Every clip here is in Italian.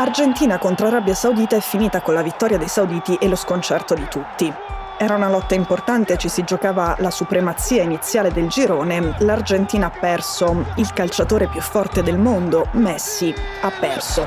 Argentina contro Arabia Saudita è finita con la vittoria dei sauditi e lo sconcerto di tutti. Era una lotta importante, ci si giocava la supremazia iniziale del girone. L'Argentina ha perso. Il calciatore più forte del mondo, Messi, ha perso.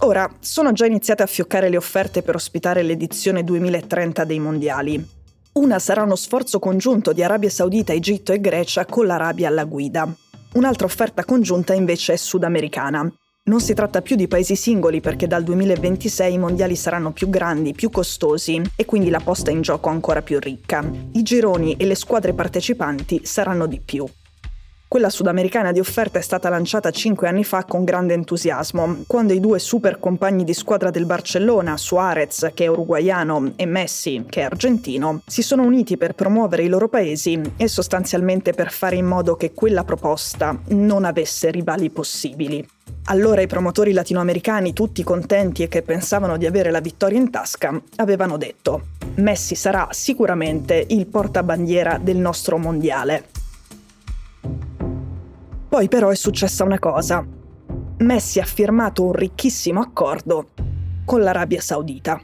Ora, sono già iniziate a fioccare le offerte per ospitare l'edizione 2030 dei mondiali. Una sarà uno sforzo congiunto di Arabia Saudita, Egitto e Grecia con l'Arabia alla guida. Un'altra offerta congiunta invece è sudamericana. Non si tratta più di paesi singoli perché dal 2026 i mondiali saranno più grandi, più costosi e quindi la posta in gioco ancora più ricca. I gironi e le squadre partecipanti saranno di più. Quella sudamericana di offerta è stata lanciata cinque anni fa con grande entusiasmo, quando i due super compagni di squadra del Barcellona, Suarez, che è uruguaiano, e Messi, che è argentino, si sono uniti per promuovere i loro paesi e sostanzialmente per fare in modo che quella proposta non avesse rivali possibili. Allora i promotori latinoamericani, tutti contenti e che pensavano di avere la vittoria in tasca, avevano detto Messi sarà sicuramente il portabandiera del nostro mondiale. Poi però è successa una cosa. Messi ha firmato un ricchissimo accordo con l'Arabia Saudita.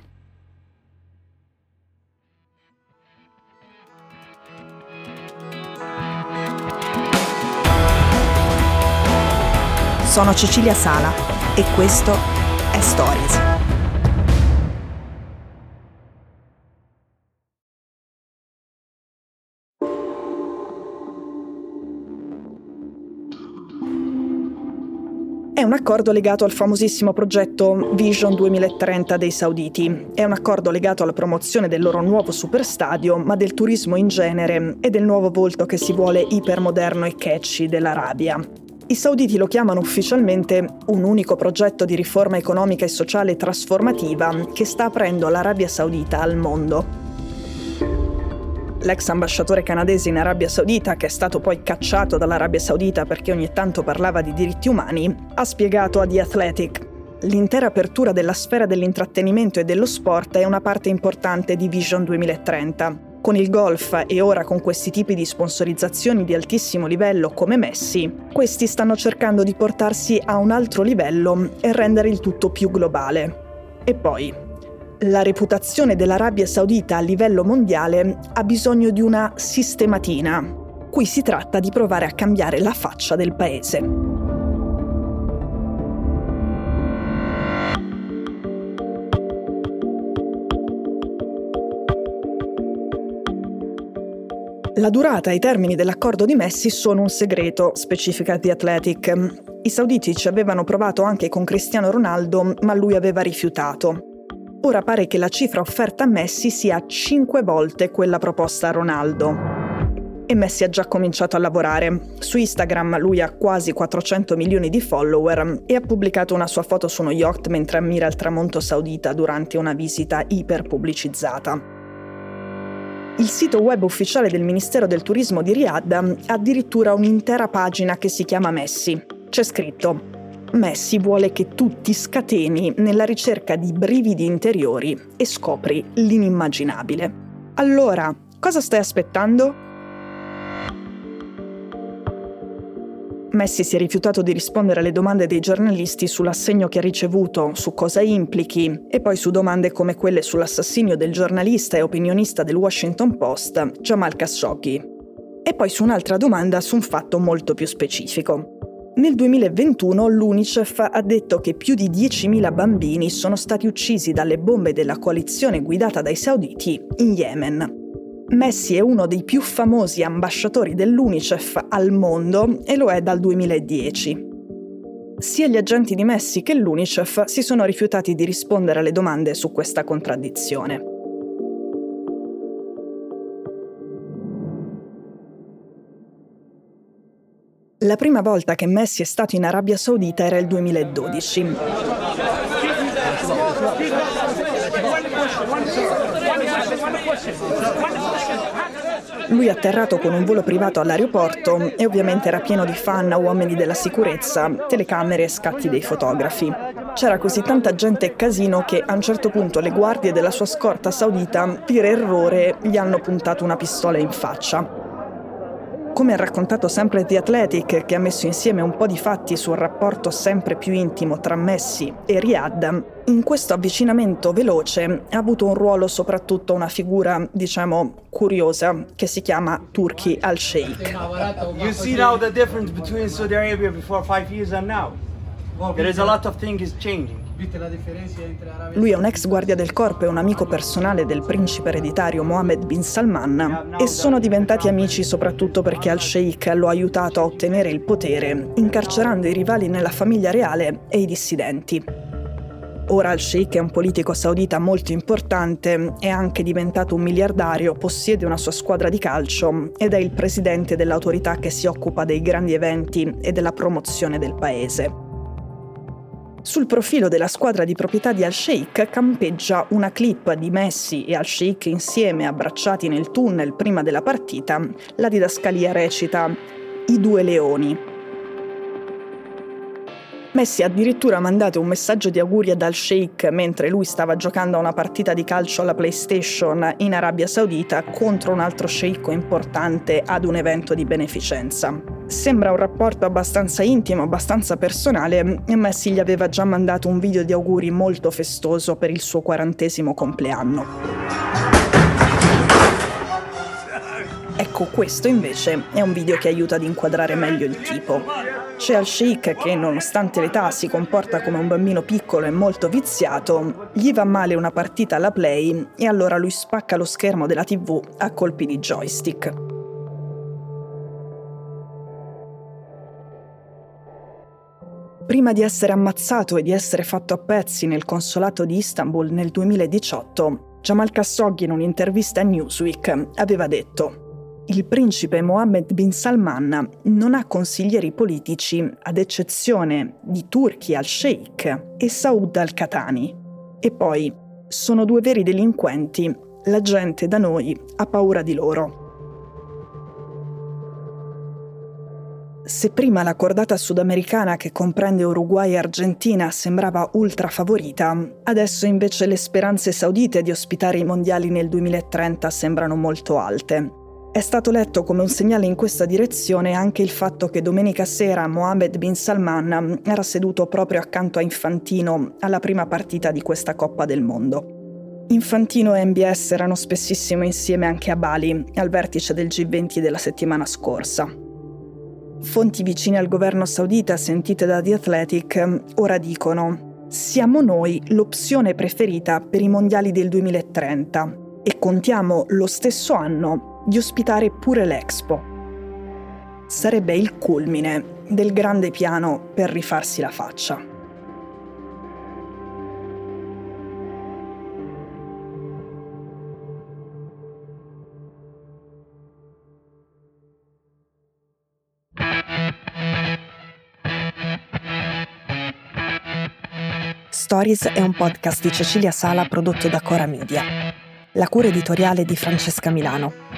Sono Cecilia Sala e questo è Stories. È un accordo legato al famosissimo progetto Vision 2030 dei sauditi. È un accordo legato alla promozione del loro nuovo superstadio, ma del turismo in genere e del nuovo volto che si vuole ipermoderno e catchy dell'Arabia. I sauditi lo chiamano ufficialmente un unico progetto di riforma economica e sociale trasformativa che sta aprendo l'Arabia Saudita al mondo. L'ex ambasciatore canadese in Arabia Saudita, che è stato poi cacciato dall'Arabia Saudita perché ogni tanto parlava di diritti umani, ha spiegato a The Athletic L'intera apertura della sfera dell'intrattenimento e dello sport è una parte importante di Vision 2030. Con il golf e ora con questi tipi di sponsorizzazioni di altissimo livello come Messi, questi stanno cercando di portarsi a un altro livello e rendere il tutto più globale. E poi, la reputazione dell'Arabia Saudita a livello mondiale ha bisogno di una sistematina. Qui si tratta di provare a cambiare la faccia del paese. La durata e i termini dell'accordo di Messi sono un segreto, specifica The Athletic. I sauditi ci avevano provato anche con Cristiano Ronaldo, ma lui aveva rifiutato. Ora pare che la cifra offerta a Messi sia 5 volte quella proposta a Ronaldo. E Messi ha già cominciato a lavorare. Su Instagram lui ha quasi 400 milioni di follower e ha pubblicato una sua foto su uno yacht mentre ammira il tramonto saudita durante una visita iperpubblicizzata. Il sito web ufficiale del Ministero del Turismo di Riyadh ha addirittura un'intera pagina che si chiama Messi. C'è scritto Messi vuole che tu ti scateni nella ricerca di brividi interiori e scopri l'inimmaginabile. Allora, cosa stai aspettando? Messi si è rifiutato di rispondere alle domande dei giornalisti sull'assegno che ha ricevuto, su cosa implichi, e poi su domande come quelle sull'assassinio del giornalista e opinionista del Washington Post, Jamal Khashoggi. E poi su un'altra domanda su un fatto molto più specifico. Nel 2021 l'UNICEF ha detto che più di 10.000 bambini sono stati uccisi dalle bombe della coalizione guidata dai sauditi in Yemen. Messi è uno dei più famosi ambasciatori dell'UNICEF al mondo e lo è dal 2010. Sia gli agenti di Messi che l'UNICEF si sono rifiutati di rispondere alle domande su questa contraddizione. La prima volta che Messi è stato in Arabia Saudita era il 2012. Lui è atterrato con un volo privato all'aeroporto e ovviamente era pieno di fan, uomini della sicurezza, telecamere e scatti dei fotografi. C'era così tanta gente e casino che a un certo punto le guardie della sua scorta saudita, per errore, gli hanno puntato una pistola in faccia. Come ha raccontato sempre The Athletic, che ha messo insieme un po' di fatti sul rapporto sempre più intimo tra Messi e Riyadh, in questo avvicinamento veloce ha avuto un ruolo soprattutto una figura, diciamo, curiosa che si chiama Turki al-Sheikh. You see now the difference between Saudi Arabia before five years and now. There is a lot of things changing. Lui è un ex guardia del corpo e un amico personale del principe ereditario Mohammed bin Salman e sono diventati amici soprattutto perché al-Sheikh lo ha aiutato a ottenere il potere, incarcerando i rivali nella famiglia reale e i dissidenti. Ora al-Sheikh è un politico saudita molto importante, è anche diventato un miliardario, possiede una sua squadra di calcio ed è il presidente dell'autorità che si occupa dei grandi eventi e della promozione del paese. Sul profilo della squadra di proprietà di Al-Sheikh campeggia una clip di Messi e Al-Sheikh insieme abbracciati nel tunnel prima della partita. La didascalia recita I due leoni. Messi ha addirittura mandato un messaggio di auguri ad Al-Sheikh mentre lui stava giocando a una partita di calcio alla PlayStation in Arabia Saudita contro un altro sceicco importante ad un evento di beneficenza. Sembra un rapporto abbastanza intimo, abbastanza personale e Messi gli aveva già mandato un video di auguri molto festoso per il suo quarantesimo compleanno. Ecco, questo invece è un video che aiuta ad inquadrare meglio il tipo. C'è Al-Sheikh che, nonostante l'età, si comporta come un bambino piccolo e molto viziato, gli va male una partita alla play e allora lui spacca lo schermo della TV a colpi di joystick. Prima di essere ammazzato e di essere fatto a pezzi nel consolato di Istanbul nel 2018, Jamal Khashoggi in un'intervista a Newsweek aveva detto il principe Mohammed bin Salman non ha consiglieri politici ad eccezione di Turchi al-Sheikh e Saud al-Qatani. E poi sono due veri delinquenti, la gente da noi ha paura di loro. Se prima la cordata sudamericana che comprende Uruguay e Argentina sembrava ultra favorita, adesso invece le speranze saudite di ospitare i mondiali nel 2030 sembrano molto alte. È stato letto come un segnale in questa direzione anche il fatto che domenica sera Mohammed bin Salman era seduto proprio accanto a Infantino alla prima partita di questa Coppa del Mondo. Infantino e MBS erano spessissimo insieme anche a Bali, al vertice del G20 della settimana scorsa. Fonti vicine al governo saudita sentite da The Athletic ora dicono siamo noi l'opzione preferita per i mondiali del 2030 e contiamo lo stesso anno di ospitare pure l'Expo. Sarebbe il culmine del grande piano per rifarsi la faccia. Stories è un podcast di Cecilia Sala prodotto da Cora Media. La cura editoriale di Francesca Milano.